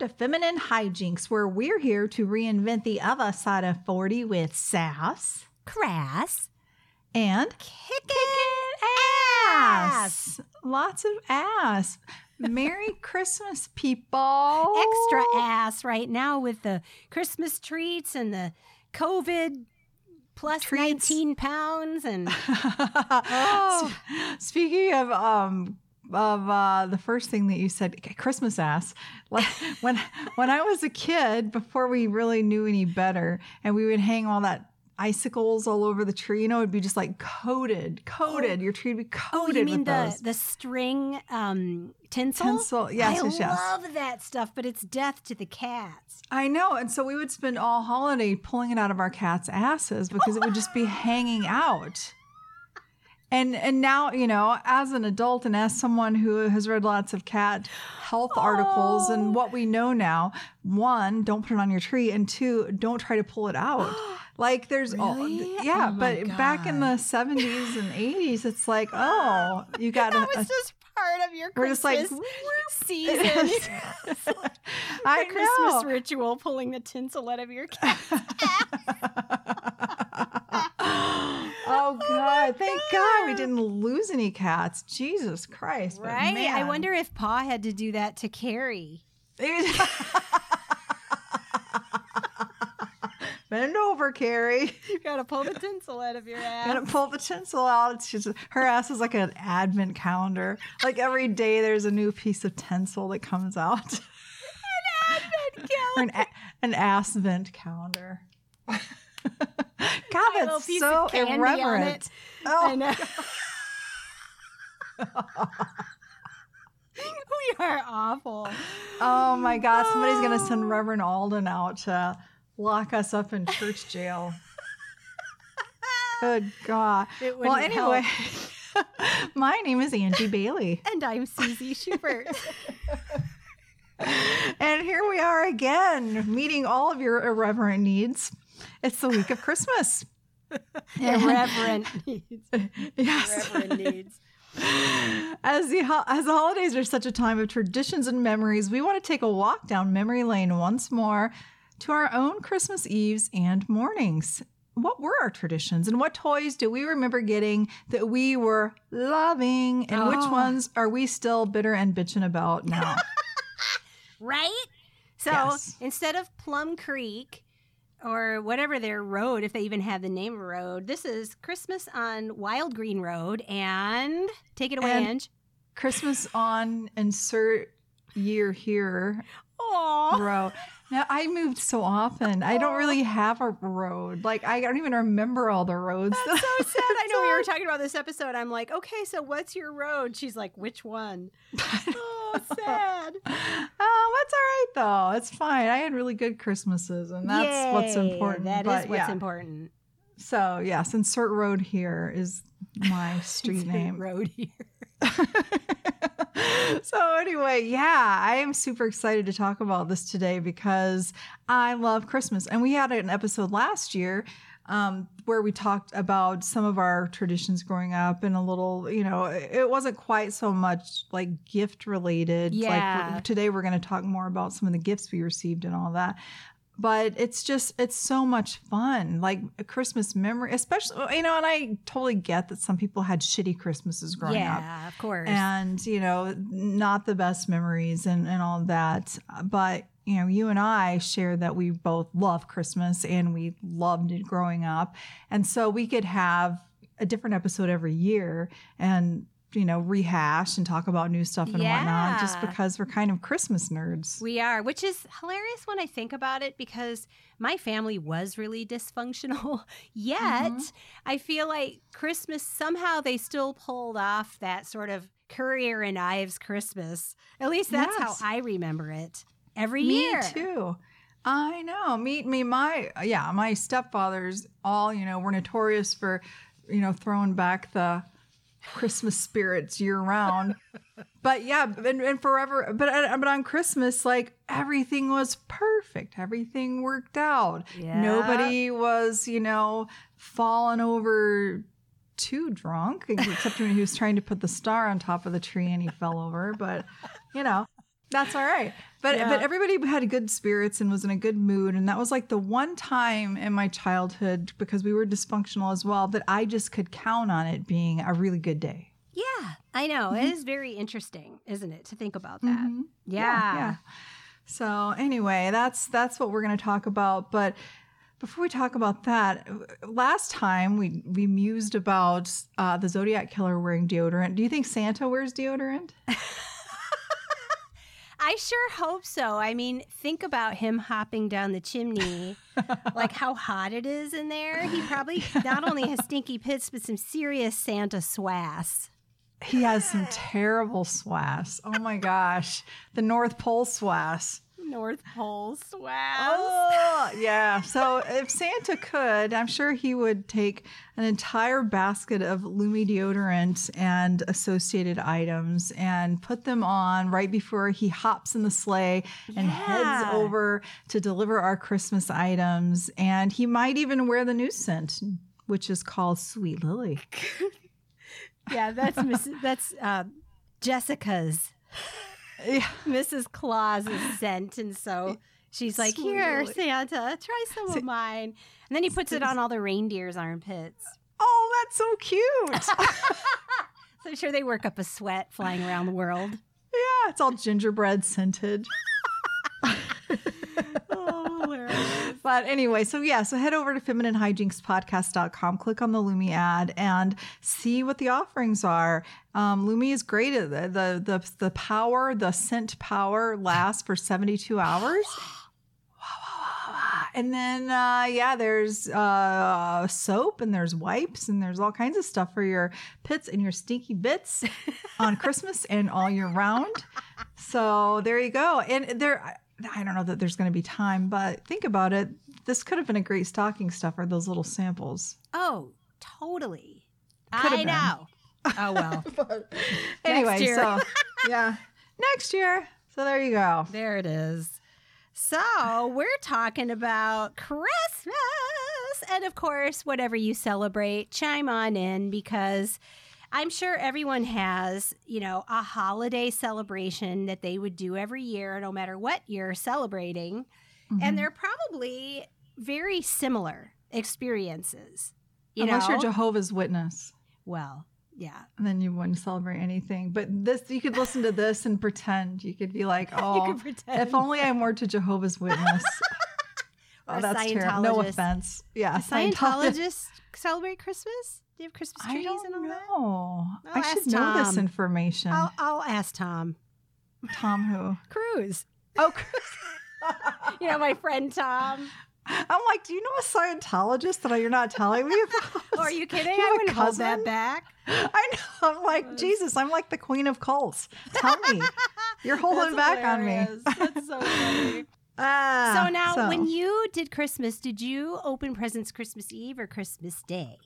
to Feminine Hijinks, where we're here to reinvent the other side of 40 with sass Crass. and Kicking ass. Lots of ass. Merry Christmas, people. Extra ass right now with the Christmas treats and the COVID plus Treats. 19 pounds and oh. Speaking of um of uh, the first thing that you said, Christmas ass. Like when when I was a kid, before we really knew any better, and we would hang all that icicles all over the tree. You know, it'd be just like coated, coated. Your tree would be coated. Oh, you mean with the those. the string um, tinsel? Tinsel, yes, I yes, yes. love that stuff, but it's death to the cats. I know. And so we would spend all holiday pulling it out of our cats' asses because it would just be hanging out. And and now, you know, as an adult and as someone who has read lots of cat health articles Oh. and what we know now, one, don't put it on your tree, and two, don't try to pull it out. Like there's all oh yeah, Oh but back in the 70s and 80s, it's like, oh, you got That was just part of your we're just like Christmas season. I Christmas know. ritual, pulling the tinsel out of your cat. Oh God! Thank God. we didn't lose any cats. Jesus Christ! Right? I wonder if Pa had to do that to Carrie. Bend over, Carrie. You gotta pull the tinsel out of your ass. Gotta pull the tinsel out. It's just her ass is like an advent calendar. Like every day, there's a new piece of tinsel that comes out. or an, a- an ass vent calendar. God, that's so of candy on irreverent. Oh, I know. we are awful. Oh my God, somebody's going to send Reverend Alden out to lock us up in church jail. Good God. It Well, anyway, my name is Angie Bailey. And I'm Susie Schubert. And here we are again, meeting all of your irreverent needs. It's the week of Christmas. Irreverent needs. Yes. Irreverent needs. As the ho- as the holidays are such a time of traditions and memories, we want to take a walk down memory lane once more to our own Christmas Eves and mornings. What were our traditions and what toys do we remember getting that we were loving and which Oh. ones are we still bitter and bitching about now? Right? So Yes. instead of Plum Creek or whatever their road, if they even have the name of a road, this is Christmas on Wild Green Road. And take it away, And- Ange. Christmas on insert year here Aw. road. Now I moved so often. I don't really have a road. Like I don't even remember all the roads. That's so sad. I know we were talking about this episode. I'm like, okay, so what's your road? She's like, which one? Oh, sad. Oh, that's all right though. It's fine. I had really good Christmases, and that's what's important. That is But, what's yeah. important. So yes, insert road here is my street name. Road here. so anyway, yeah, I am super excited to talk about this today because I love Christmas, and we had an episode last year. Um, where we talked about some of our traditions growing up and a little, you know, it wasn't quite so much like gift related. Yeah. Like today we're going to talk more about some of the gifts we received and all that. But it's just, it's so much fun. Like a Christmas memory, especially, you know, and I totally get that some people had shitty Christmases growing up yeah, of course. and you know not the best memories and, and all that but you know you and i share that we both love christmas and we loved it growing up and so we could have a different episode every year and you know rehash and talk about new stuff and whatnot just because we're kind of christmas nerds We are, which is hilarious when I think about it because my family was really dysfunctional. Yet, Mm-hmm. I feel like Christmas somehow they still pulled off that sort of Currier and Ives Christmas. At least that's Yes. how I remember it every Me year. too. I know. Meet me. My yeah. My stepfathers all you know were notorious for you know throwing back the Christmas spirits year round. but yeah, and, and forever. But uh, but on Christmas, like everything was perfect. Everything worked out. Yeah. Nobody was you know falling over too drunk, except when he was trying to put the star on top of the tree and he fell over. But you know. That's all right. But Yeah. but everybody had good spirits and was in a good mood. And that was like the one time in my childhood, because we were dysfunctional as well, that I just could count on it being a really good day. Yeah, I know. It is very interesting, isn't it, to think about that? Mhm. Yeah. So anyway, that's that's what we're going to talk about. But before we talk about that, last time we we mused about uh, the Zodiac killer wearing deodorant. Do you think Santa wears deodorant? I sure hope so. I mean, think about him hopping down the chimney, like how hot it is in there. He probably not only has stinky pits, but some serious Santa swass. He has some terrible swass. Oh my gosh, the North Pole swass. North Pole swass. Oh, yeah. So if Santa could, I'm sure he would take an entire basket of Lumi deodorant and associated items and put them on right before he hops in the sleigh and heads over to deliver our Christmas items. And he might even wear the new scent, which is called Sweet Lily. Yeah, that's that's uh, Jessica's Yeah. Mrs. Claus's scent, and so she's like, Sweet "Here, Santa, try some of mine." And then he puts it on all the reindeer's armpits. Oh, that's so cute. So I'm sure they work up a sweat flying around the world. yeah, it's all gingerbread scented. But anyway, so yeah, so head over to femininehijinkspodcast.com, click on the Lumi ad, and see what the offerings are. Um, Lumi is great. at The, the the the power, the scent power lasts for 72 hours. And then, uh, yeah, there's uh, soap and there's wipes and there's all kinds of stuff for your pits and your stinky bits on Christmas and all year round. So there you go. And there, I- don't know that there's going to be time, but think about it. This could have been a great stocking stuffer, those little samples. Oh, totally. Could've I know. Oh well, anyway, so yeah, next year. So there you go. there it is. So we're talking about Christmas, and of course, whatever you celebrate, chime on in because I'm sure everyone has, you know, a holiday celebration that they would do every year, no matter what you're celebrating. Mhm. And they're probably very similar experiences. You Unless know? you're Jehovah's Witness. well, yeah. And then you wouldn't celebrate anything. But this, you could listen to this and pretend. You could be like, oh, if only I were to Jehovah's Witness. Oh, that's terrible. No offense. Yeah, Scientologists celebrate Christmas? You have Christmas I trees don't and all that? know. I'll I should ask know this Tom. information. I'll, I'll ask Tom Tom who? Cruise. Oh, Cruz. You know, my friend Tom. I'm like, do you know a Scientologist that you're not telling me about? Oh, are you kidding? You have I a wouldn't hold that cousin? back. I know. I'm like, Jesus, I'm like the queen of cults. Tell me. You're holding That's back on me. hilarious. That's so funny. Ah, so now, when you did Christmas, did you open presents Christmas Eve or Christmas Day?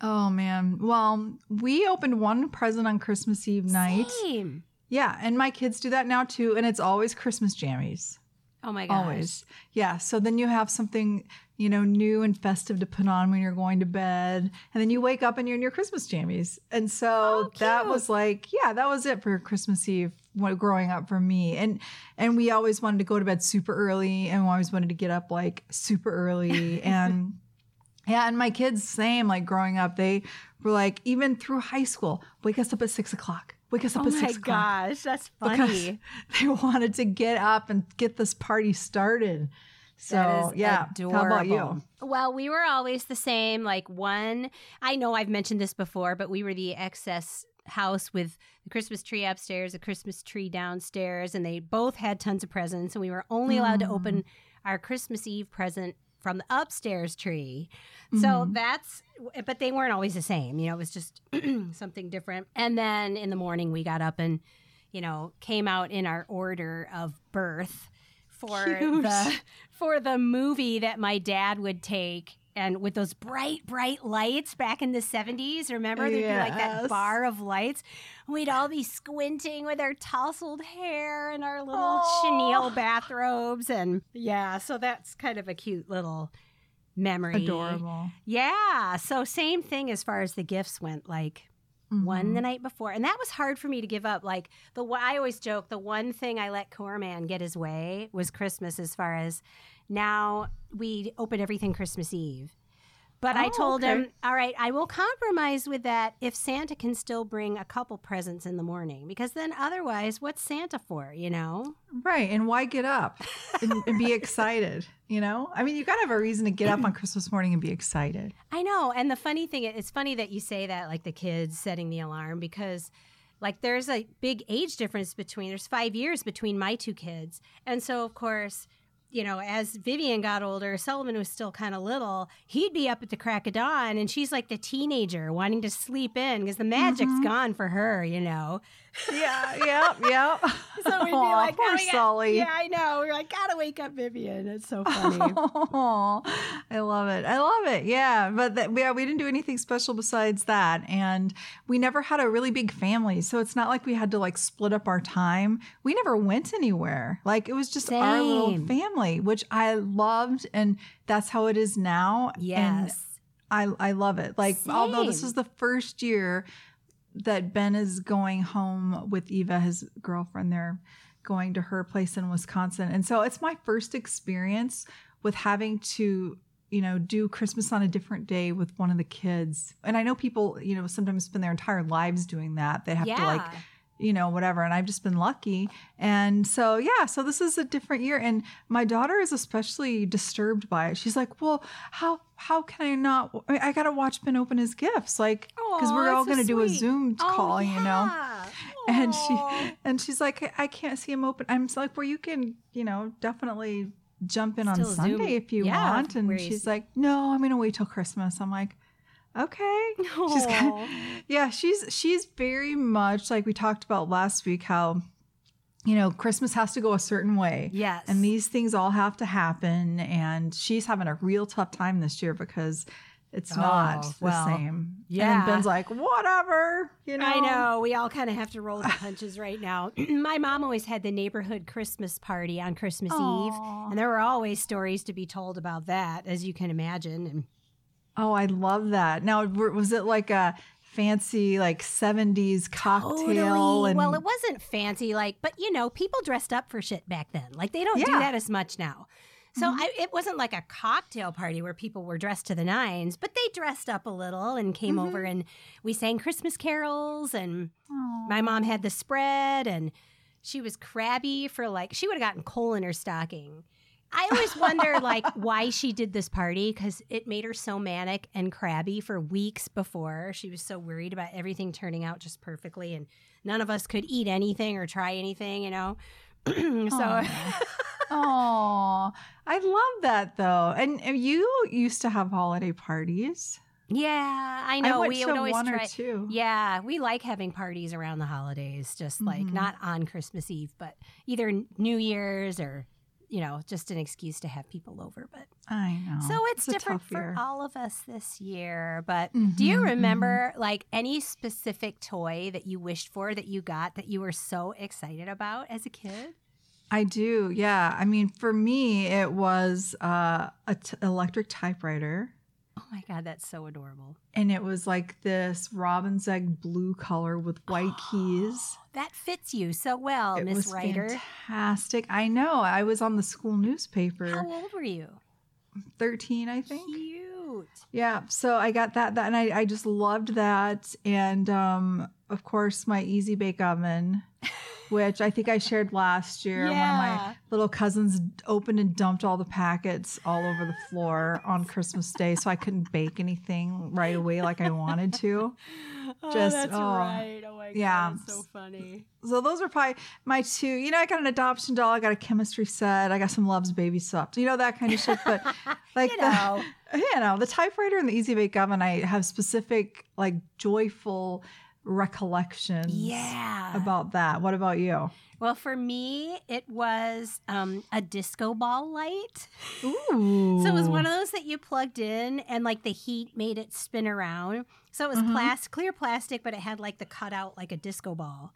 Oh man. Well, we opened one present on Christmas Eve night. Same. Yeah, and my kids do that now too, and it's always Christmas jammies. Oh my gosh. Always. Yeah. So then you have something, you know, new and festive to put on when you're going to bed. And then you wake up and you're in your Christmas jammies. And so Oh, that was like, yeah, that was it for Christmas Eve growing up for me. And and we always wanted to go to bed super early and we always wanted to get up like super early. and yeah, and my kids, same, like growing up, they were like, even through high school, wake us up at six o'clock. Wake us up Oh at six o'clock Oh my gosh, that's because funny. they wanted to get up and get this party started. So That is yeah, how about you? Well, we were always the same. Like one, I know I've mentioned this before, but we were the excess house with the Christmas tree upstairs, a Christmas tree downstairs, and they both had tons of presents, and we were only allowed to Mm. open our Christmas Eve present from the upstairs tree. So Mhm. that's, but they weren't always the same. You know, it was just something different. And then in the morning, we got up and, you know, came out in our order of birth for Cute. the for the movie that my dad would take and with those bright bright lights back in the 70s remember there'd be like that bar of lights we'd all be squinting with our tousled hair and our little Aw. chenille bathrobes and yeah so that's kind of a cute little memory Adorable. yeah so same thing as far as the gifts went like one mm-hmm. the night before, and that was hard for me to give up. Like the I always joke, the one thing I let Corman get his way was Christmas. As far as now, we open everything Christmas Eve. But I Oh, told okay. him, all right, I will compromise with that if Santa can still bring a couple presents in the morning, because then otherwise, what's Santa for, you know? Right. And why get up and, and be excited? You know, I mean, you got to have a reason to get up on Christmas morning and be excited. I know. And the funny thing, it's funny that you say that, like the kids setting the alarm, because like there's a big age difference between, there's five years between my two kids. And so, of course, you know, as Vivian got older, Sullivan was still kind of little. He'd be up at the crack of dawn, and she's like the teenager wanting to sleep in because the magic's Mhm. gone for her, you know. Yeah. Yep. Yep. So we'd be Aw, like, poor "Oh, we Sully. Yeah, I know. We're like, gotta wake up Vivian. It's so funny. Oh, I love it. I love it. Yeah, but that, yeah, we didn't do anything special besides that, and we never had a really big family, so it's not like we had to like split up our time. We never went anywhere. Like it was just our little family, which I loved, and that's how it is now. And yes. I I love it. Like although this is the first year that Ben is going home with Eva, his girlfriend. They're going to her place in Wisconsin, and so it's my first experience with having to you know do Christmas on a different day with one of the kids. And I know people you know sometimes spend their entire lives doing that. They have yeah. to like you know, whatever. And I've just been lucky. And so, yeah, so this is a different year. And my daughter is especially disturbed by it. She's like, well, how, how can I not? I, mean, I got to watch Ben open his gifts. Like, because we're all going to do a. Zoom Oh, call, you know? yeah. And she, and she's like, I- can't see him open. I'm like, well, you can, you know, definitely jump in on Still Zoom. Sunday if you Yeah, want. And she's like, no, I'm going to wait till Christmas. I'm like, okay. She's Aw. got, yeah, she's she's very much like we talked about last week how you know Christmas has to go a certain way. Yes. And these things all have to happen and she's having a real tough time this year because it's oh, not Oh, the well, same. yeah. And Ben's like, "Whatever." You know. I know. We all kind of have to roll the punches right now. My mom always had the neighborhood Christmas party on Christmas Eve. And there were always stories to be told about that, as you can imagine. And Oh, I love that. Now, was it like a fancy like 70s cocktail Totally. and Well, it wasn't fancy, like, but you know, people dressed up for shit back then. Like, they don't do that as much now. So Mhm. I, it wasn't like a cocktail party where people were dressed to the nines, but they dressed up a little and came Mhm. over and we sang Christmas carols and Aw. my mom had the spread and she was crabby for like she would have gotten coal in her stocking. I always wonder like why she did this party because it made her so manic and crabby for weeks before. She was so worried about everything turning out just perfectly and none of us could eat anything or try anything, you know. so Oh, I love that though. And and you used to have holiday parties. yeah, I know. went we would always try. two. Yeah, we like having parties around the holidays, just like Mhm. not on Christmas Eve, but either New Year's or, you know, just an excuse to have people over. But I know. so it's, a different for all of us this year. But do you Mhm, remember like any specific toy that you wished for that you got that you were so excited about as a kid? I do. Yeah. I mean, for me, it was uh, a t- electric typewriter, Oh my God, that's so adorable. and it was like this robin's egg blue color with white keys. That fits you so well, it Miss Writer. fantastic. I know. I was on the school newspaper. How old were you? Thirteen, I think. Cute. Yeah, so I got that, that and I, I just loved that. And um, of course, my Easy Bake Oven, which I think I shared last year. Yeah. One of my little cousins opened and dumped all the packets all over the floor on Christmas Day, so I couldn't bake anything right away like I wanted to. Oh, Just- that's oh, right. Oh my god, yeah. that's so funny. So those are probably my two. You know, I got an adoption doll, I got a chemistry set, I got some Love's Baby Soft. You know that kind of shit. But like you the- know, you know, the typewriter and the Easy Bake Oven, I have specific, like, joyful recollections yeah. about that. What about you? well, for me, it was um, a disco ball light. Ooh. So it was one of those that you plugged in, and like the heat made it spin around. So it was Mhm. plas- clear plastic, but it had like the cutout like a disco ball.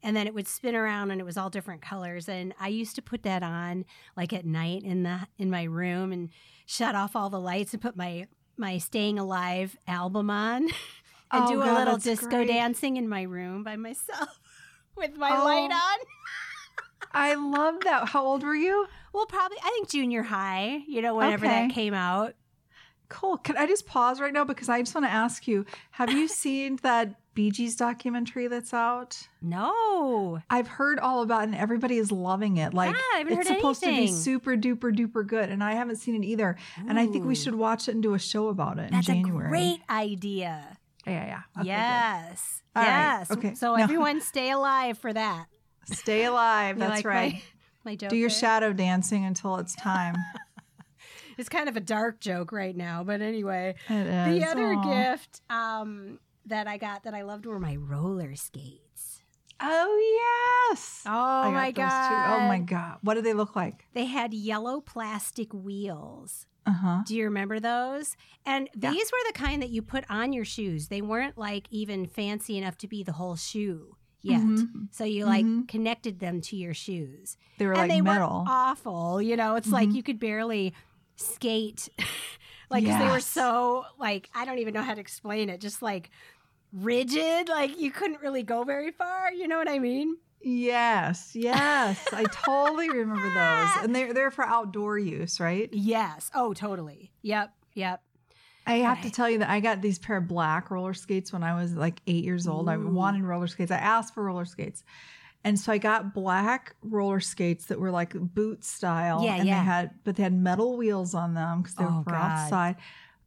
And then it would spin around, and it was all different colors. And I used to put that on like at night in the in my room, and shut off all the lights and put my my Staying Alive album on. and Oh, do a little disco great. dancing in my room by myself with my Oh. light on. I love that. How old were you? Well, probably I think junior high. You know, whenever that came out. Cool. Can I just pause right now because I just want to ask you: Have you seen that Bee Gees documentary that's out? No, I've heard all about it and everybody is loving it. Like Yeah, it's supposed to be super duper duper good, and I haven't seen it either. And I think we should watch it and do a show about it That's in January. a great idea. Yeah, yeah. yeah. Okay, good. yes, All right, yes. okay. So No. everyone, stay alive for that. Stay alive. That's like right. My, my joke. Do your there? shadow dancing until it's time. It's kind of a dark joke right now, but anyway. It is. The other Aw. gift um, that I got that I loved were my roller skates. Oh yes. Oh I got my those god! too. Oh my god. What do they look like? They had yellow plastic wheels. Uh huh. Do you remember those? And Yeah. these were the kind that you put on your shoes. They weren't like even fancy enough to be the whole shoe yet. Mhm. So you like Mhm. connected them to your shoes. They were and like they metal. were awful. You know, it's like Mhm. you could barely skate. like 'cause they were so like I don't even know how to explain it. Just like rigid. Like you couldn't really go very far. You know what I mean? Yes, yes. I totally remember those. And they're they're for outdoor use, right? Yes. Oh, totally. Yep. Yep. I have to tell you that I got these pair of black roller skates when I was like eight years old. I wanted roller skates. I asked for roller skates. And so I got black roller skates that were like boot style. Yeah, and yeah. they had but they had metal wheels on them because they oh, were Oh, for God. outside.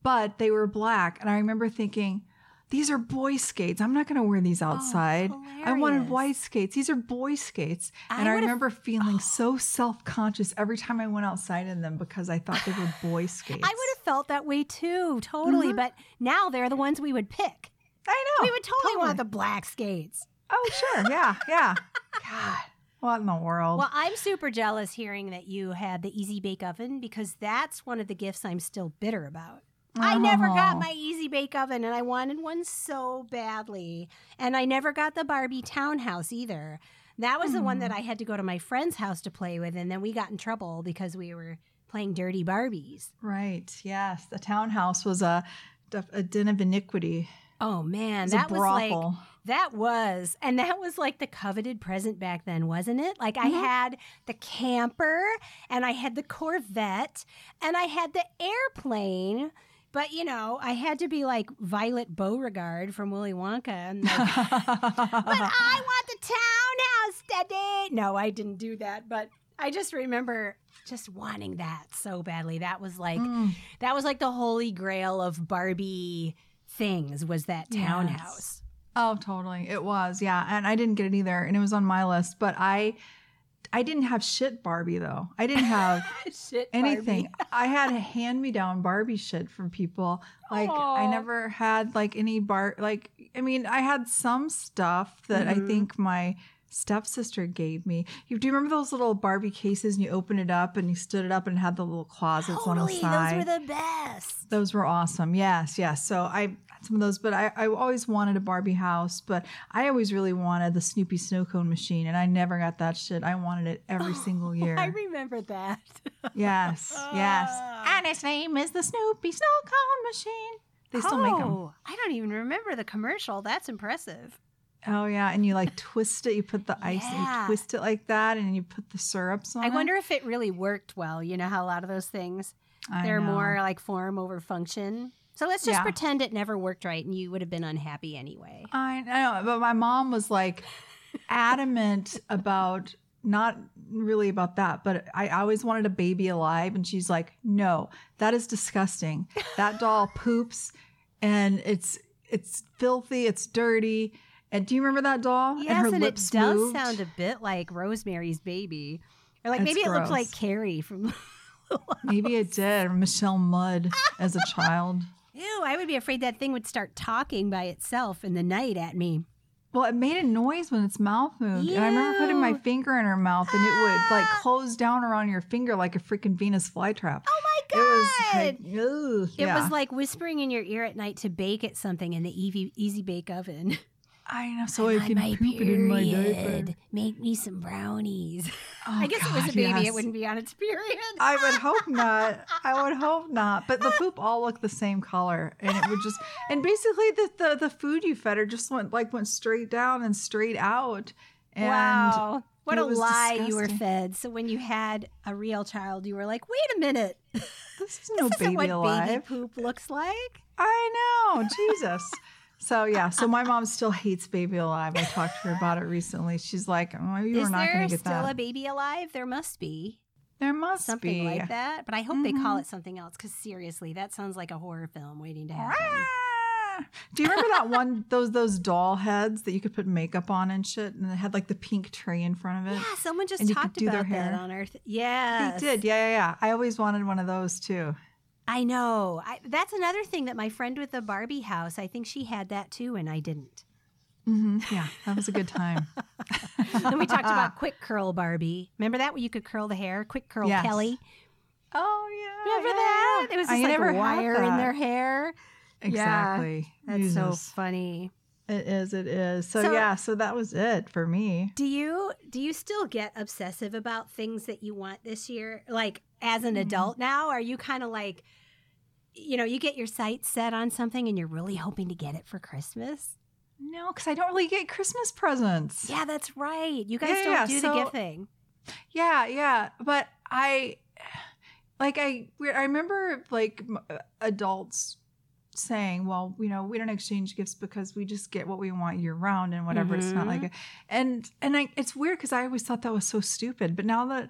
But they were black. And I remember thinking, these are boy skates. I'm not gonna wear these outside. I wanted Oh, white skates. These are boy skates. And I, would've- remember feeling so self conscious every time I went outside in them because I thought they were boy skates. I would have felt that way too, totally. Mhm. But now they're the ones we would pick. I know. we would totally, want the black skates. Oh, sure. Yeah. Yeah. God. What in the world? Well, I'm super jealous hearing that you had the Easy Bake Oven because that's one of the gifts I'm still bitter about. I never got my Easy Bake Oven and I wanted one so badly. And I never got the Barbie townhouse either. That was the one that Hmm. I had to go to my friend's house to play with. And then we got in trouble because we were playing Dirty Barbies. Right. Yes. The townhouse was a, a den of iniquity. Oh man, was that a was like brothel. That was, and that was like the coveted present back then, wasn't it? Like I Mhm. had the camper and I had the Corvette and I had the airplane. But you know, I had to be like Violet Beauregarde from Willy Wonka, and like, but I want the townhouse, Daddy. No, I didn't do that, but I just remember just wanting that so badly. That was like Mm. that was like the holy grail of Barbie things was that Yes. townhouse. Oh, totally. It was. Yeah. And I didn't get it either. And it was on my list. But I I didn't have shit Barbie though. I didn't have Shit, anything. I had a hand me down Barbie shit from people. Like I never had like any bar like I mean, I had some stuff that I Mhm. think my stepsister gave me. You do you remember those little Barbie cases and you open it up and you stood it up and had the little closets on the Totally, side? those were the best. Those were awesome. Yes, yes. So I had some of those, but I, I always wanted a Barbie house, but I always really wanted the Snoopy snow cone machine, and I never got that shit. I wanted it every single year. I remember that. yes, yes. Ah. And its name is the Snoopy snow cone machine. They still make them. Oh, I don't even remember the commercial. That's impressive. Oh yeah, and you like twist it. You put the ice, and you twist it like that, and you put the syrups on. I it. wonder if it really worked well. You know how a lot of those things I they're know. more like form over function. So let's just Yeah. pretend it never worked right, and you would have been unhappy anyway. I know, but my mom was like adamant about not really about that, but I always wanted a baby alive, and she's like, "No, that is disgusting. That doll poops, and it's it's filthy, it's dirty." And do you remember that doll? Yes, and her and, it does moved? sound a bit like Rosemary's Baby, or like It's maybe it looked like Carrie from. Maybe it did. Or Michelle Mudd as a child. Ew, I would be afraid that thing would start talking by itself in the night at me. Well, it made a noise when its mouth moved. And I remember putting my finger in her mouth and it would like Ah. close down around your finger like a freaking Venus flytrap. Oh my It was god! like, ugh, It yeah. was like whispering in your ear at night to bake at something in the easy, easy bake oven. I know. So I'm I can my poop it in my diaper. Make me some brownies. Oh, I guess if it was a baby, it wouldn't be on its period. I would hope not. I would hope not. But the poop all looked the same color, and it would just and basically the the, the food you fed her just went like went straight down and straight out. And wow. What a lie you were fed. So when you had a real child, you were like, wait a minute. this is no this baby what alive. baby poop looks like. I know, Jesus. So yeah, so my mom still hates Baby Alive. I talked to her about it recently. She's like, "Oh, you Is are not going to get still that." Still a baby alive? There must be there must something be like that. But I hope they call Mhm. it something else because seriously, that sounds like a horror film waiting to happen. Ah. Do you remember that one those those doll heads that you could put makeup on and shit, and it had like the pink tray in front of it? Yeah, someone just And talked about that on Earth. Yeah, They did, yeah, yeah, yeah. I always wanted one of those too. I know. I, that's another thing that my friend with the Barbie house. I think she had that too, and I didn't. hmm Yeah, that was a good time. Then we talked about quick curl Barbie. Remember that where you could curl the hair? Quick curl Yes. Kelly. oh yeah, Remember yeah, that? yeah. It was I like never a wire in their hair. Exactly. That's so funny. It is. It is. So, So- yeah. So that was it for me. Do you do you still get obsessive about things that you want this year? Like as an Mhm. adult now, are you kind of like you know, you get your sights set on something and you're really hoping to get it for Christmas? No, because I don't really get Christmas presents. Yeah, that's right. You guys Yeah, don't yeah, do so- the gift thing. Yeah, yeah, but I like I I remember like adults saying, "Well, you know, we don't exchange gifts because we just get what we want year round and whatever. It's not like a, and and I it's weird because I always thought that was so stupid, but now that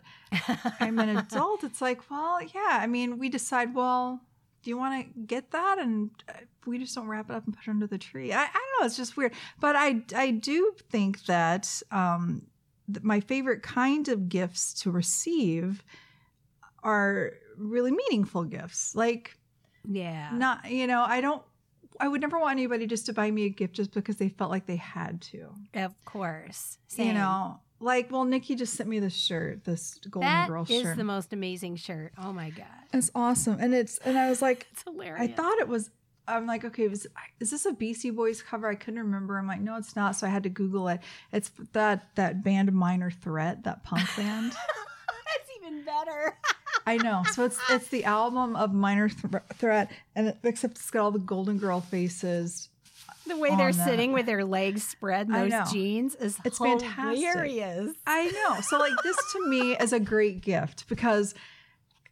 I'm an adult, it's like, well, yeah. I mean, we decide, well, do you want to get that? And uh, we just don't wrap it up and put it under the tree. I, I don't know. It's just weird. But I, I do think that um, th- my favorite kind of gifts to receive are really meaningful gifts. Like, yeah. not, you know, I don't. I would never want anybody just to buy me a gift just because they felt like they had to. Of course. You know, like, well, Nikki just sent me this shirt, this Golden That Girl is shirt. the most amazing shirt. Oh my god. It's awesome, and it's and I was like, It's hilarious. I thought it was. I'm like, okay, was is this a Beastie Boys cover? I couldn't remember. I'm like, no, it's not. So I had to Google it. It's that that band Minor Threat, that punk band. that's even better. I know. So it's it's the album of Minor Th- Threat, and it, except it's got all the Golden Girl faces. The way they're that. sitting with their legs spread in those jeans is It's fantastic. hilarious. I know. So like this to me is a great gift because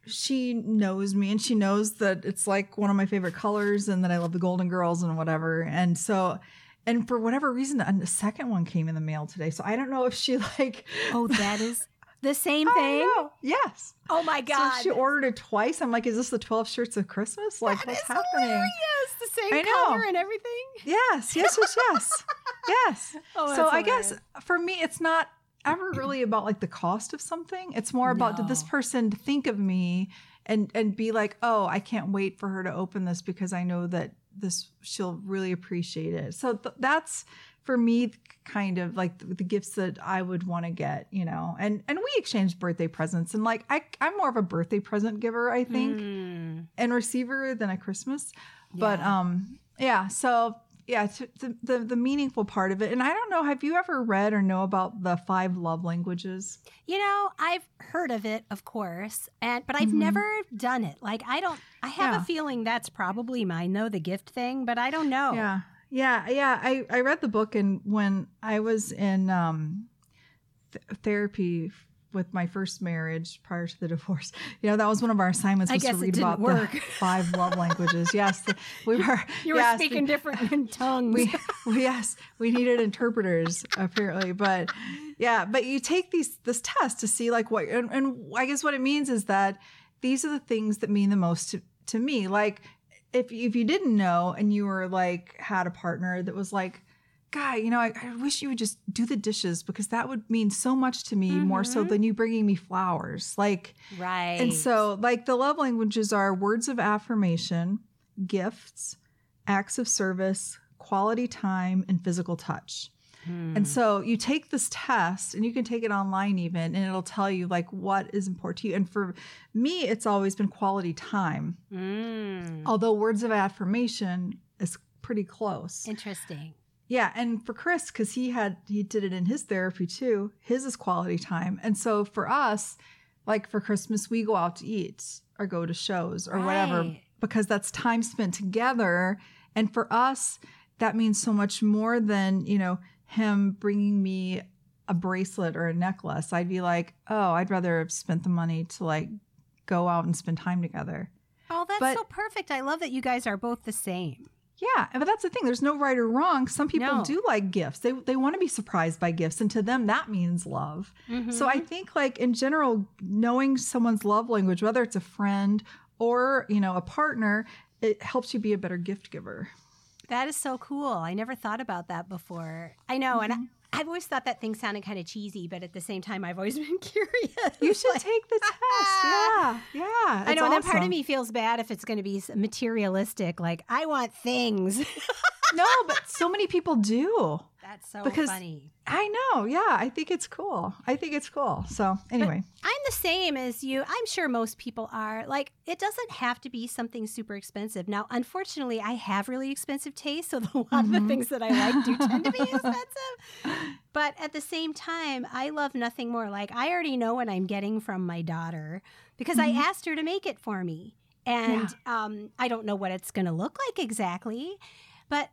she knows me and she knows that it's like one of my favorite colors and that I love the Golden Girls and whatever. And so and for whatever reason a second one came in the mail today. So I don't know if she like Oh, that is the same oh, I thing. Yes. Oh my god. So she ordered it twice. I'm like, is this the 12 shirts of Christmas? Like That what's is happening? hilarious. The same I know. color and everything. Yes, yes, yes, yes. yes. Oh, so that's I guess for me, it's not ever really about like the cost of something. It's more about did this person think of me and and be like, oh, I can't wait for her to open this because I know that this she'll really appreciate it. So th- that's for me kind of like the, the gifts that I would want to get, you know. And and we exchange birthday presents and like I I'm more of a birthday present giver, I think, Mm, and receiver than a Christmas. But yeah. um yeah, so yeah, the, the the meaningful part of it. And I don't know, have you ever read or know about the five love languages? You know, I've heard of it, of course, and but I've Mhm. never done it. Like I don't I have Yeah. a feeling that's probably mine though, the gift thing, but I don't know. Yeah. Yeah, yeah. I, I read the book and when I was in um th- therapy with my first marriage prior to the divorce, you know, that was one of our assignments I was to read didn't about work. the five love languages. Yes, the- we were. You were yes, speaking different in tongues. we, we yes we needed interpreters apparently but yeah but you take these this test to see like what and, and i guess what it means is that these are the things that mean the most to, to me like if if you didn't know and you were like had a partner that was like God, you know, I, I wish you would just do the dishes because that would mean so much to me more so Mhm. than you bringing me flowers. Like, right. and so, like, the love languages are words of affirmation, gifts, acts of service, quality time, and physical touch. Hmm. And so you take this test and you can take it online even, and it'll tell you like what is important to you. And for me, it's always been quality time, Mm. although words of affirmation is pretty close. Interesting. Yeah, and for Chris, because he had he did it in his therapy too. His is quality time, and so for us, like for Christmas, we go out to eat or go to shows or whatever because that's time spent together. And for us, that means so much more than you know him bringing me a bracelet or a necklace. I'd be like, oh, I'd rather have spent the money to like go out and spend time together. Oh, that's But- so perfect. I love that you guys are both the same. Yeah, but that's the thing. There's no right or wrong. Some people No. do like gifts. They they want to be surprised by gifts, and to them that means love. Mm-hmm. So I think like in general, knowing someone's love language, whether it's a friend or you know a partner, it helps you be a better gift giver. That is so cool. I never thought about that before. I know, and I, I've always thought that thing sounded kind of cheesy, but at the same time, I've always been curious. You should Like, take the test. Yeah, yeah. I know, and then part of me feels bad if it's going to be materialistic. Like, I want things. No, but so many people do. That's so Because- funny. I know. Yeah, I think it's cool. I think it's cool. So anyway, I'm the same as you. I'm sure most people are. Like, it doesn't have to be something super expensive. Now, unfortunately, I have really expensive taste, so a lot of the Mhm. things that I like do tend to be expensive. But at the same time, I love nothing more. Like, I already know what I'm getting from my daughter because Mhm. I asked her to make it for me. And um, I don't know what it's going to look like exactly, but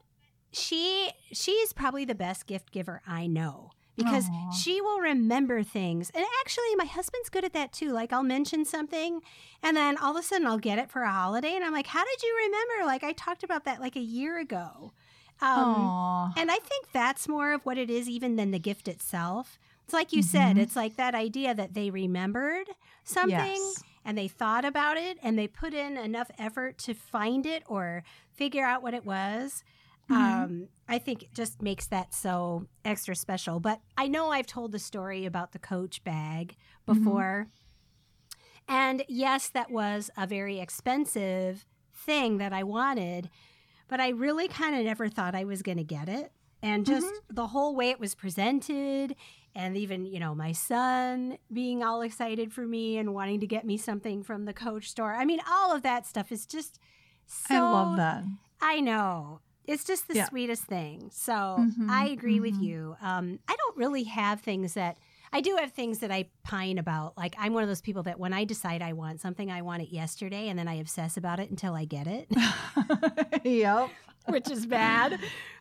she she's probably the best gift giver I know because Aw. she will remember things. And actually, my husband's good at that too. Like, I'll mention something and then all of a sudden I'll get it for a holiday. And I'm like, how did you remember? Like, I talked about that like a year ago. Um, and I think that's more of what it is, even than the gift itself. It's like you said, Mhm. it's like that idea that they remembered something Yes. and they thought about it and they put in enough effort to find it or figure out what it was. Mhm. Um, I think it just makes that so extra special. But I know I've told the story about the Coach bag before. And yes, that was a very expensive thing that I wanted, but I really kind of never thought I was going to get it. And just the whole way it was presented, and even, you know, my son being all excited for me and wanting to get me something from the Coach store. I mean, all of that stuff is just so. I love that. I know. It's just the Yeah. sweetest thing. So Mhm, I agree with mhm. you. Um, I don't really have things that I do have things that I pine about. Like I'm one of those people that when I decide I want something, I want it yesterday, and then I obsess about it until I get it, yep. which is bad.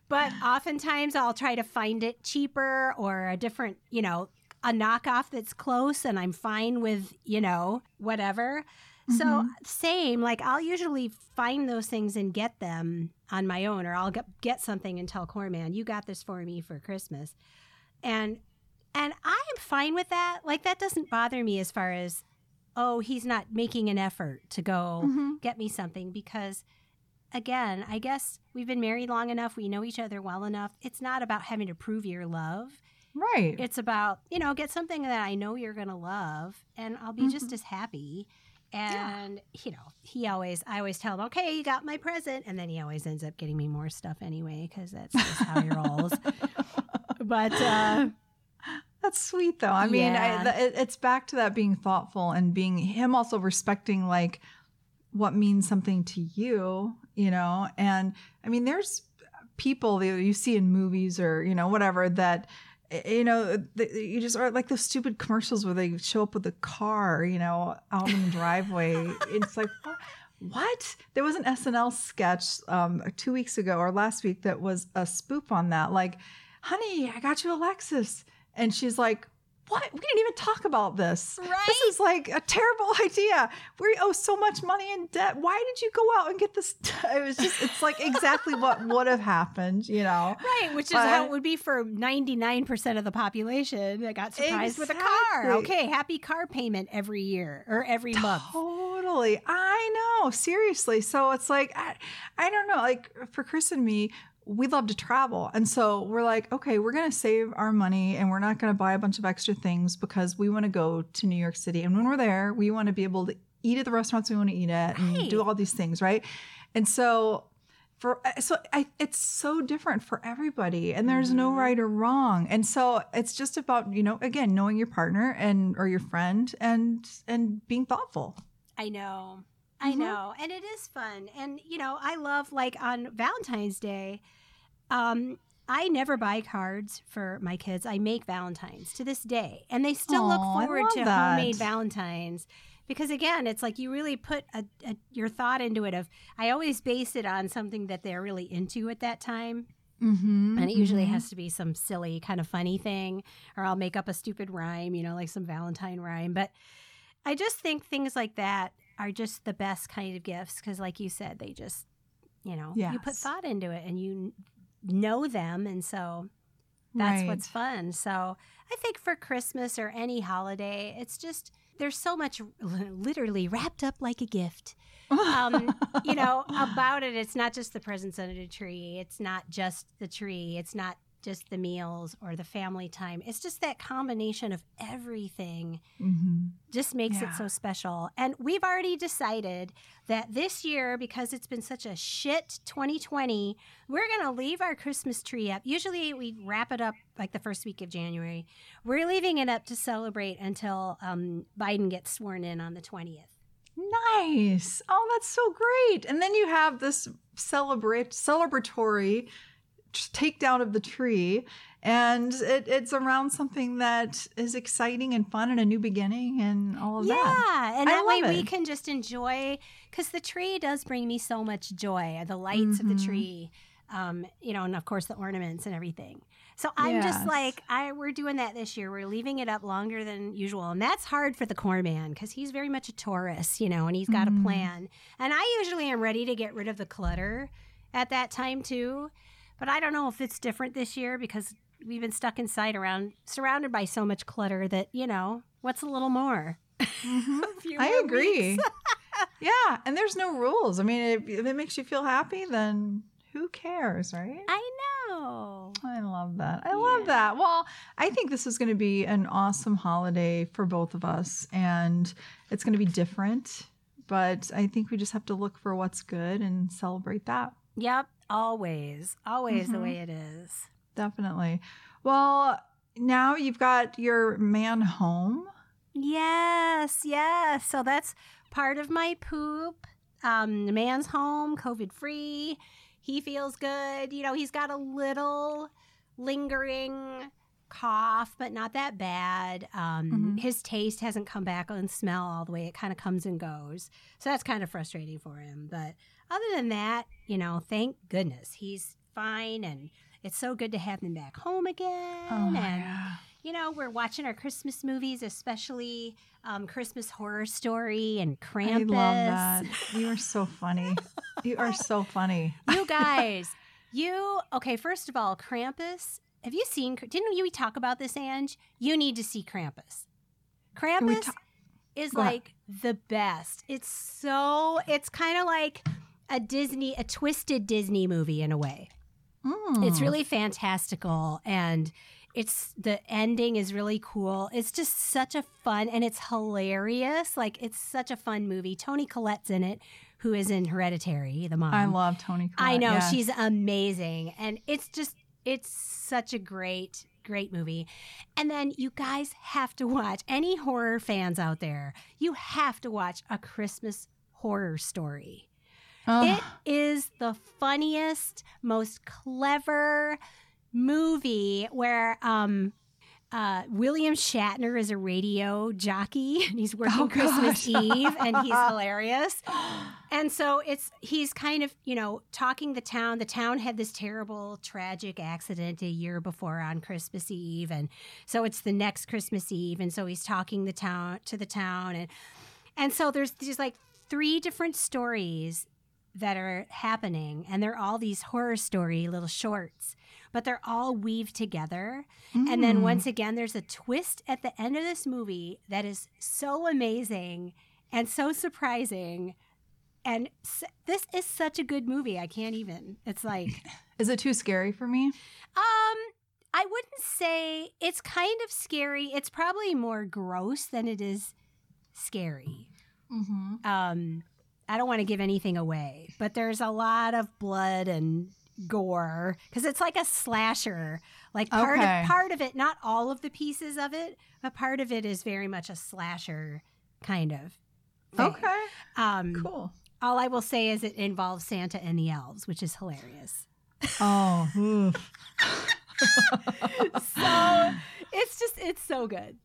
But oftentimes I'll try to find it cheaper or a different, you know, a knockoff that's close, and I'm fine with, you know, whatever. So Mhm. same, like I'll usually find those things and get them on my own, or I'll get, get something and tell Corman, "You got this for me for Christmas," and and I am fine with that. Like that doesn't bother me as far as, oh, he's not making an effort to go Mhm. get me something because, again, I guess we've been married long enough, we know each other well enough. It's not about having to prove your love. Right. It's about, you know, get something that I know you're going to love and I'll be just Mhm. as happy. Yeah. And, you know, he always, I always tell him, okay, you got my present. And then he always ends up getting me more stuff anyway, because that's just how he rolls. But, uh, That's sweet, though. I mean, Yeah. I, th- it's back to that being thoughtful and being him also respecting like what means something to you, you know. And I mean, there's people that you see in movies or you know whatever that Eh, eh, you know eh, th- you just are like those stupid commercials where they show up with a car, you know, out in the driveway. it's like. What? What? There was an SNL sketch um, two weeks ago or last week that was a spoof on that. Like, honey, I got you a Lexus. And she's like, what? We didn't even talk about this. This is like a terrible idea. We owe so much money in debt. Why did you go out and get this? It was just, it's like exactly what would have happened, you know? right, which is But- how it would be for 99% of the population that got surprised with a car. Okay, happy car payment every year or every month. Totally. I know. Seriously. So it's like, I, I don't know. Like for Chris and me, we love to travel. And so we're like, okay, we're going to save our money and we're not going to buy a bunch of extra things because we want to go to New York City. And when we're there, we want to be able to eat at the restaurants we want to eat at and do all these things. Right. And so, for so I, it's so different for everybody and there's no Mhm. right or wrong and so it's just about you know again knowing your partner and or your friend and and being thoughtful I know. I Mhm. know. And it is fun. And, you know, I love like on Valentine's Day, um, I never buy cards for my kids. I make Valentines to this day, and they still Aw, look forward to that. homemade Valentines because again, it's like you really put a, a, your thought into it. Of I always base it on something that they're really into at that time, Mm-hmm. and it usually has to be some silly kind of funny thing, or I'll make up a stupid rhyme, you know, like some Valentine rhyme. But I just think things like that are just the best kind of gifts because, like you said, they just, you know, you put thought into it and you know them. And so that's right. what's fun. So I think for Christmas or any holiday, it's just, there's so much literally wrapped up like a gift um, you know, about it. It's not just the presents under the tree. It's not just the tree. It's not just the meals or the family time. It's just that combination of everything Mhm. just makes Yeah. it so special. And we've already decided that this year, because it's been such a shit 2020, we're going to leave our Christmas tree up. Usually we wrap it up like the first week of January. We're leaving it up to celebrate until um, Biden gets sworn in on the 20th. Nice. Oh, that's so great. And then you have this celebrate celebratory takedown of the tree and it, it's around something that is exciting and fun and a new beginning and all of yeah, that. and that way love we can just enjoy because the tree does bring me so much joy. The lights of the Mhm. tree, um, you know, and of course the ornaments and everything. So I'm just like, I we're doing that this year. We're leaving it up longer than usual, and that's hard for the corn man because he's very much a Taurus, you know, and he's got Mhm. a plan. And I usually am ready to get rid of the clutter at that time too, but I don't know if it's different this year because we've been stuck inside around surrounded by so much clutter that you know what's a little more. Mhm. Few I agree. yeah, and there's no rules. I mean, if, if it makes you feel happy, then who cares, right? I know. I love that. I love that. Well, I think this is going to be an awesome holiday for both of us, and it's going to be different. But I think we just have to look for what's good and celebrate that. Yep, always, always the Mhm. way it is. Definitely. Well, now you've got your man home. Yes, yes. So that's part of my poop. Um, the man's home, COVID free. He feels good. You know, he's got a little lingering cough, but not that bad. Um, Mhm. His taste hasn't come back on smell all the way. It kind of comes and goes. So that's kind of frustrating for him. But other than that, you know, thank goodness he's fine and it's so good to have him back home again. Oh, and yeah. you know, we're watching our Christmas movies, especially um, Christmas Horror Story and Krampus. I love that. You are so funny. you are so funny. you guys, you okay? First of all, Krampus. Have you seen? Didn't you talk about this, Ange? You need to see Krampus. we Krampus ta- is like the best. It's so. It's kind of like a Disney, a twisted Disney movie in a way. It's Mm. really fantastical and it's the ending is really cool. It's just such a fun and it's hilarious. Like it's such a fun movie. Toni Collette's in it, who is in Hereditary, the mom. I love Toni. Collette. I know she's amazing, and it's just it's such a great great movie. And then you guys have to watch any horror fans out there. You have to watch a Christmas horror story. Ugh. It is the funniest, most clever movie where um uh, William Shatner is a radio jockey and he's working Oh, Christmas. Eve and he's hilarious. And so it's he's kind of, you know, talking the town. The town had this terrible tragic accident a year before on Christmas Eve and so it's the next Christmas Eve and so he's talking the town to the town and and so there's these like three different stories that are happening and they're all these horror story little shorts but they're all weaved together and then Mm. once again there's a twist at the end of this movie that is so amazing and so surprising and s- this is such a good movie i can't even it's like is it too scary for me? um i wouldn't say it's kind of scary it's probably more gross than it is scary Mm-hmm. um i don't want to give anything away but there's a lot of blood and gore because it's like a slasher like part Okay. of part of it not all of the pieces of it but part of it is very much a slasher kind of thing. Okay. um Cool. all i will say is it involves santa and the elves which is hilarious Oh, so it's just it's so good.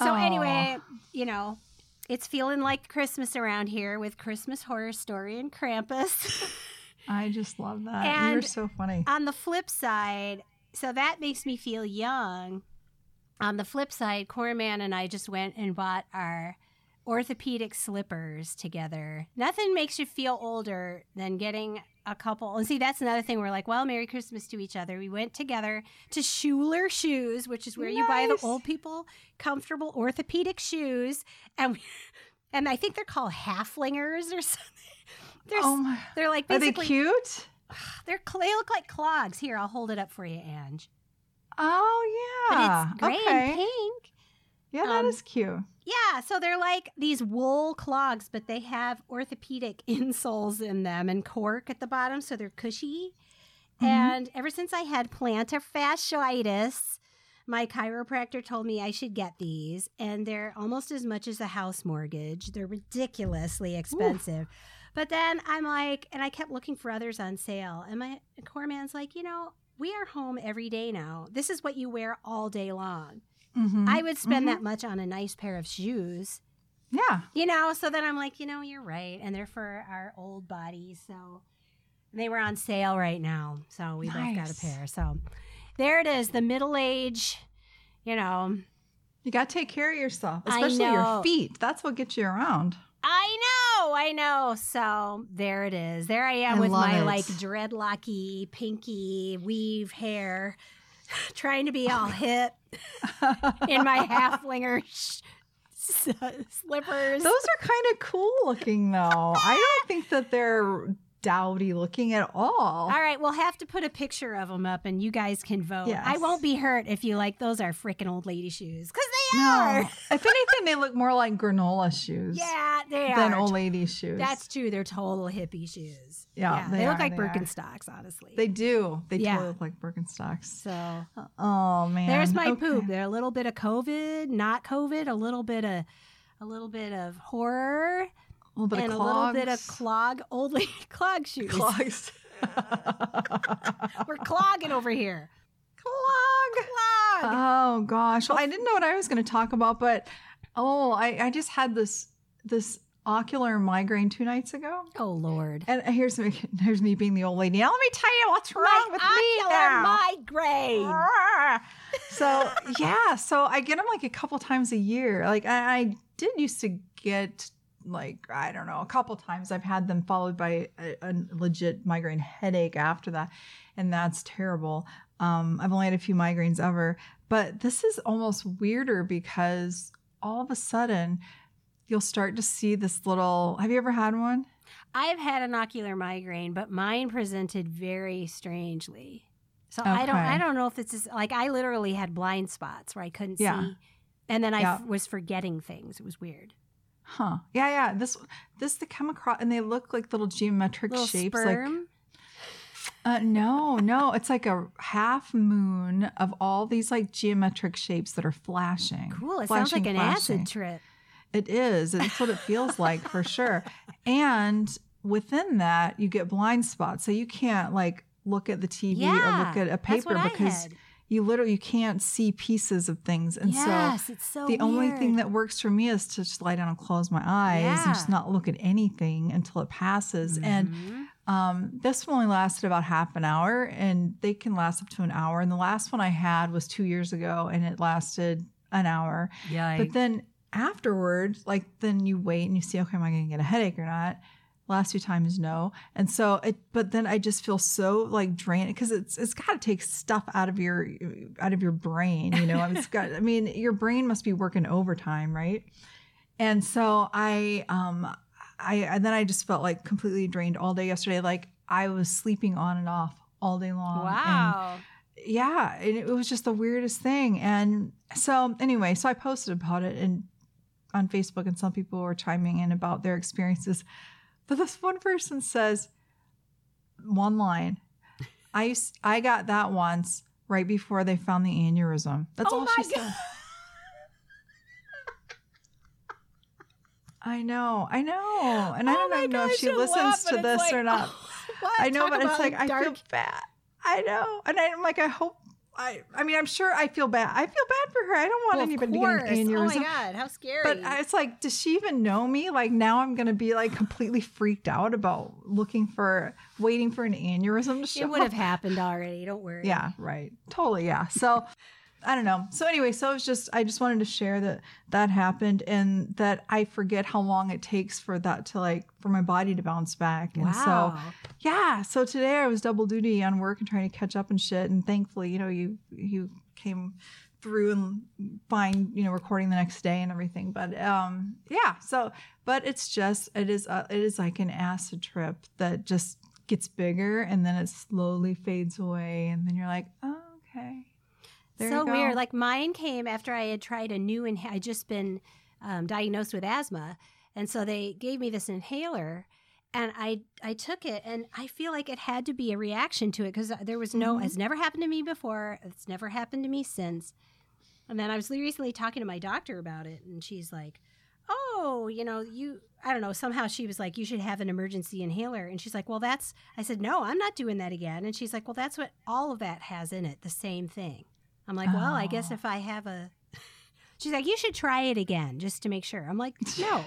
So Aw. anyway, you know, it's feeling like Christmas around here with Christmas Horror Story and Krampus. I just love that. You're so funny. On the flip side, so that makes me feel young. On the flip side, Corman and I just went and bought our orthopedic slippers together. Nothing makes you feel older than getting a couple. And see, that's another thing. We're like, well, Merry Christmas to each other. We went together to Schuler Shoes, which is where you buy the old people comfortable orthopedic shoes, and we, and I think they're called Haflingers or something. They're, oh my. they're like Are they cute? they're they look like clogs. Here, I'll hold it up for you, Ange. Oh yeah, But it's gray okay. and pink. Yeah, that um, is cute. Yeah, so they're like these wool clogs, but they have orthopedic insoles in them and cork at the bottom, so they're cushy. Mhm. And ever since I had plantar fasciitis, my chiropractor told me I should get these, and they're almost as much as a house mortgage. They're ridiculously expensive. But then I'm like, and I kept looking for others on sale, and my core man's like, you know, we are home every day now. This is what you wear all day long. Mhm. I would spend Mhm. that much on a nice pair of shoes. Yeah. You know, so then I'm like, you know, you're right. And they're for our old bodies. So they were on sale right now. So we both got a pair. So there it is, the middle age, you know. You got to take care of yourself, especially your feet. That's what gets you around. I know, I know. So there it is. There I am I with my it. like dreadlocky, pinky weave hair, trying to be all hip in my Haflinger sh- s- slippers. Those are kind of cool looking, though. I don't think that they're dowdy looking at all. All right, we'll have to put a picture of them up and you guys can vote. I won't be hurt if you like those are freaking old lady shoes because they No. are. if anything, they look more like granola shoes Yeah, they than are. old lady shoes. That's true. They're total hippie shoes. Yeah, they, they look are, like they are. Birkenstocks, honestly. they do. They Yeah. totally look like Birkenstocks. so Oh man, there's my Okay. poop. There a little bit of COVID, not COVID, a little bit of a little bit of horror, A little bit and of a little bit of clog, old lady clog shoes. clogs. We're clogging over here. Clog. Clog. Oh gosh. Well, I didn't know what I was going to talk about, but oh, I, I just had this this ocular migraine two nights ago. oh Lord. And here's me here's me being the old lady. Now let me tell you what's wrong My with me ocular now. migraine. Ah. so yeah, so I get them like a couple times a year. Like I, I did used to get like I don't know a couple times. I've had them followed by a, a legit migraine headache after that, and that's terrible. Um, I've only had a few migraines ever, but this is almost weirder because all of a sudden you'll start to see this little. Have you ever had one? I've had an ocular migraine, but mine presented very strangely. So I don't I don't know if it's just, like I literally had blind spots where I couldn't Yeah. see. And then I Yeah. f- was forgetting things. It was weird. Huh? Yeah, yeah. This this they come across and they look like little geometric Little shapes, like. Uh, no, no, it's like a half moon of all these like geometric shapes that are flashing. cool. It sounds like an flashing. acid trip. It is. It's what it feels like for sure. And within that, you get blind spots, so you can't like look at the TV or look at a That's paper what I because had. You literally you can't see pieces of things. And yes, so so the only thing that works for me is to just lie down and close my eyes and just not look at anything until it passes. And Mhm. um, this one only lasted about half an hour, and they can last up to an hour. And the last one I had was two years ago, and it lasted an hour. But then afterwards, like then you wait and you see, okay, am I going to get a headache or not? Last few times, no. And so it, but then I just feel so like drained because it's it's got to take stuff out of your out of your brain, you know. It's got. I mean, your brain must be working overtime, right? And so I um I and then I just felt like completely drained all day yesterday. Like I was sleeping on and off all day long. and wow. yeah, and it was just the weirdest thing. And so anyway, so I posted about it and on Facebook, and some people were chiming in about their experiences. But this one person says one line. I used, I got that once right before they found the aneurysm. That's Oh all my she God. said. I know, I know, and I Oh don't my even know if she listens to this like, or not. oh. I know, but it's like I feel dark bad. I know. And I'm like, I hope. I, I mean, I'm sure I feel bad. I feel bad for her. I don't want Well, anybody to course. get an Oh my god, how scary! But it's like, does she even know me? Like now I'm gonna be like completely freaked out about looking for, waiting for an aneurysm to show. it would have happened already. Don't worry. Yeah, right. Totally. Yeah. So I don't know. So anyway, so it's just I just wanted to share that that happened and that I forget how long it takes for that to like for my body to bounce back. And so yeah, so today I was double duty on work and trying to catch up and shit. And thankfully, you know, you you came through and fine, you know, recording the next day and everything. But um, yeah. So, but it's just it is uh, it is like an acid trip that just gets bigger and then it slowly fades away, and then you're like, oh, okay. There so weird. Like mine came after I had tried a new and I just been um, diagnosed with asthma, and so they gave me this inhaler, and I I took it, and I feel like it had to be a reaction to it because there was no. Mhm. It's never happened to me before. It's never happened to me since. And then I was recently talking to my doctor about it, and she's like, "Oh, you know, you." I don't know. Somehow she was like, "You should have an emergency inhaler," and she's like, "Well, that's." I said, "No, I'm not doing that again." And she's like, "Well, that's what all of that has in it, the same thing." I'm like, "Well, I guess Oh. if I have a," she's like, "You should try it again just to make sure." I'm like, "No,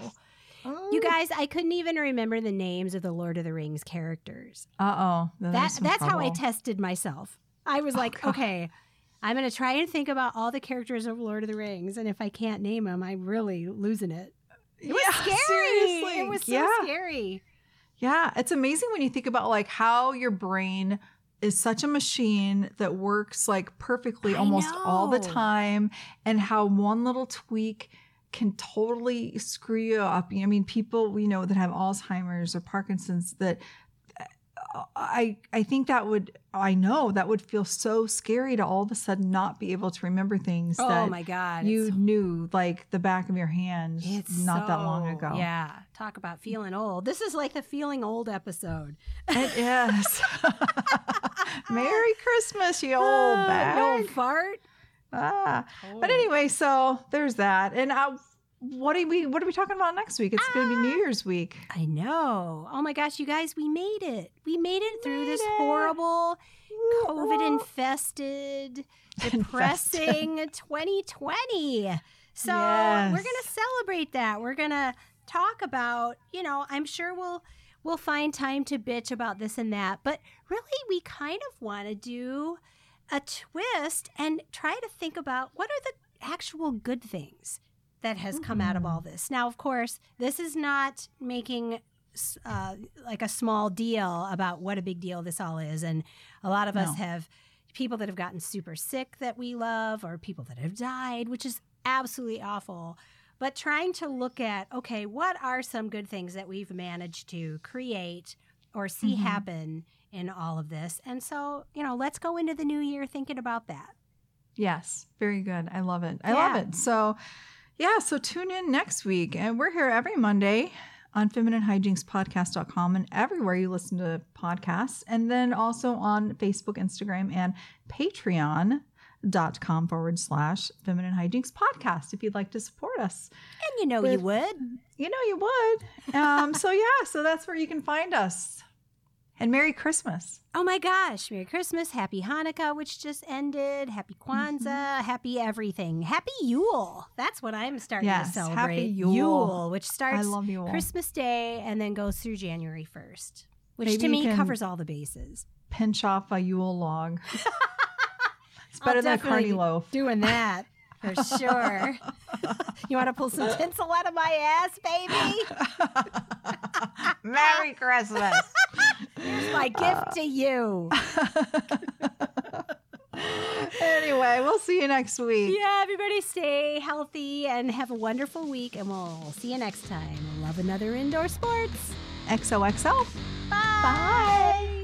you guys, I couldn't even remember the names of the Lord of the Rings characters. Uh oh. That that's how I tested myself. I was Oh, like, God. okay, I'm going to try and think about all the characters of Lord of the Rings, and if I can't name them, I'm really losing it. It was yeah, scary. Seriously. It was so yeah. scary. Yeah, it's amazing when you think about like how your brain is such a machine that works like perfectly I almost all the time and how one little tweak can totally screw you up. I mean, people we know that have Alzheimer's or Parkinson's that uh, I I think that would I know that would feel so scary to all of a sudden not be able to remember things Oh that my god, you it's, knew like the back of your hand it's not that long ago. Yeah, talk about feeling old. This is like the feeling old episode. It is. Merry Christmas, you old Ah, bag. you old fart. Ah. But anyway, so there's that. And uh, what are we what are we talking about next week? It's going to be New Year's week. I know. Oh my gosh, you guys, we made it. We made it through this it. horrible COVID infested, depressing 2020. So Yes. we're going to celebrate that. We're going to talk about, you know, I'm sure we'll we'll find time to bitch about this and that, but really we kind of want to do a twist and try to think about what are the actual good things that has come out of all this. Now, of course, this is not making uh, like a small deal about what a big deal this all is. And a lot of us have people that have gotten super sick that we love, or people that have died, which is absolutely awful. But trying to look at, okay, what are some good things that we've managed to create or see Mhm. happen in all of this? And so, you know, let's go into the new year thinking about that. Yes, very good. I love it. I love it. So, yeah, so tune in next week. And we're here every Monday on femininehijinkspodcast.com and everywhere you listen to podcasts. And then also on Facebook, Instagram, and patreon.com forward slash feminine hijinks podcast if you'd like to support us. And you know you would. You know you would. Um, so, yeah, so that's where you can find us. And Merry Christmas. Oh my gosh. Merry Christmas. Happy Hanukkah, which just ended. Happy Kwanzaa. Happy everything. Happy Yule. That's what I'm starting Yes, to happy celebrate. Yule. which starts all. Christmas Day and then goes through January 1st, which Maybe to me covers all the bases. Pinch off a Yule log. it's I'll better than a definitely carny loaf. Doing that for sure. you want to pull some tinsel out of my ass, baby? Merry Christmas. Here's my gift to you. anyway, we'll see you next week. Yeah, everybody stay healthy and have a wonderful week, and we'll see you next time. Love another indoor sports. XOXO. Bye. Bye.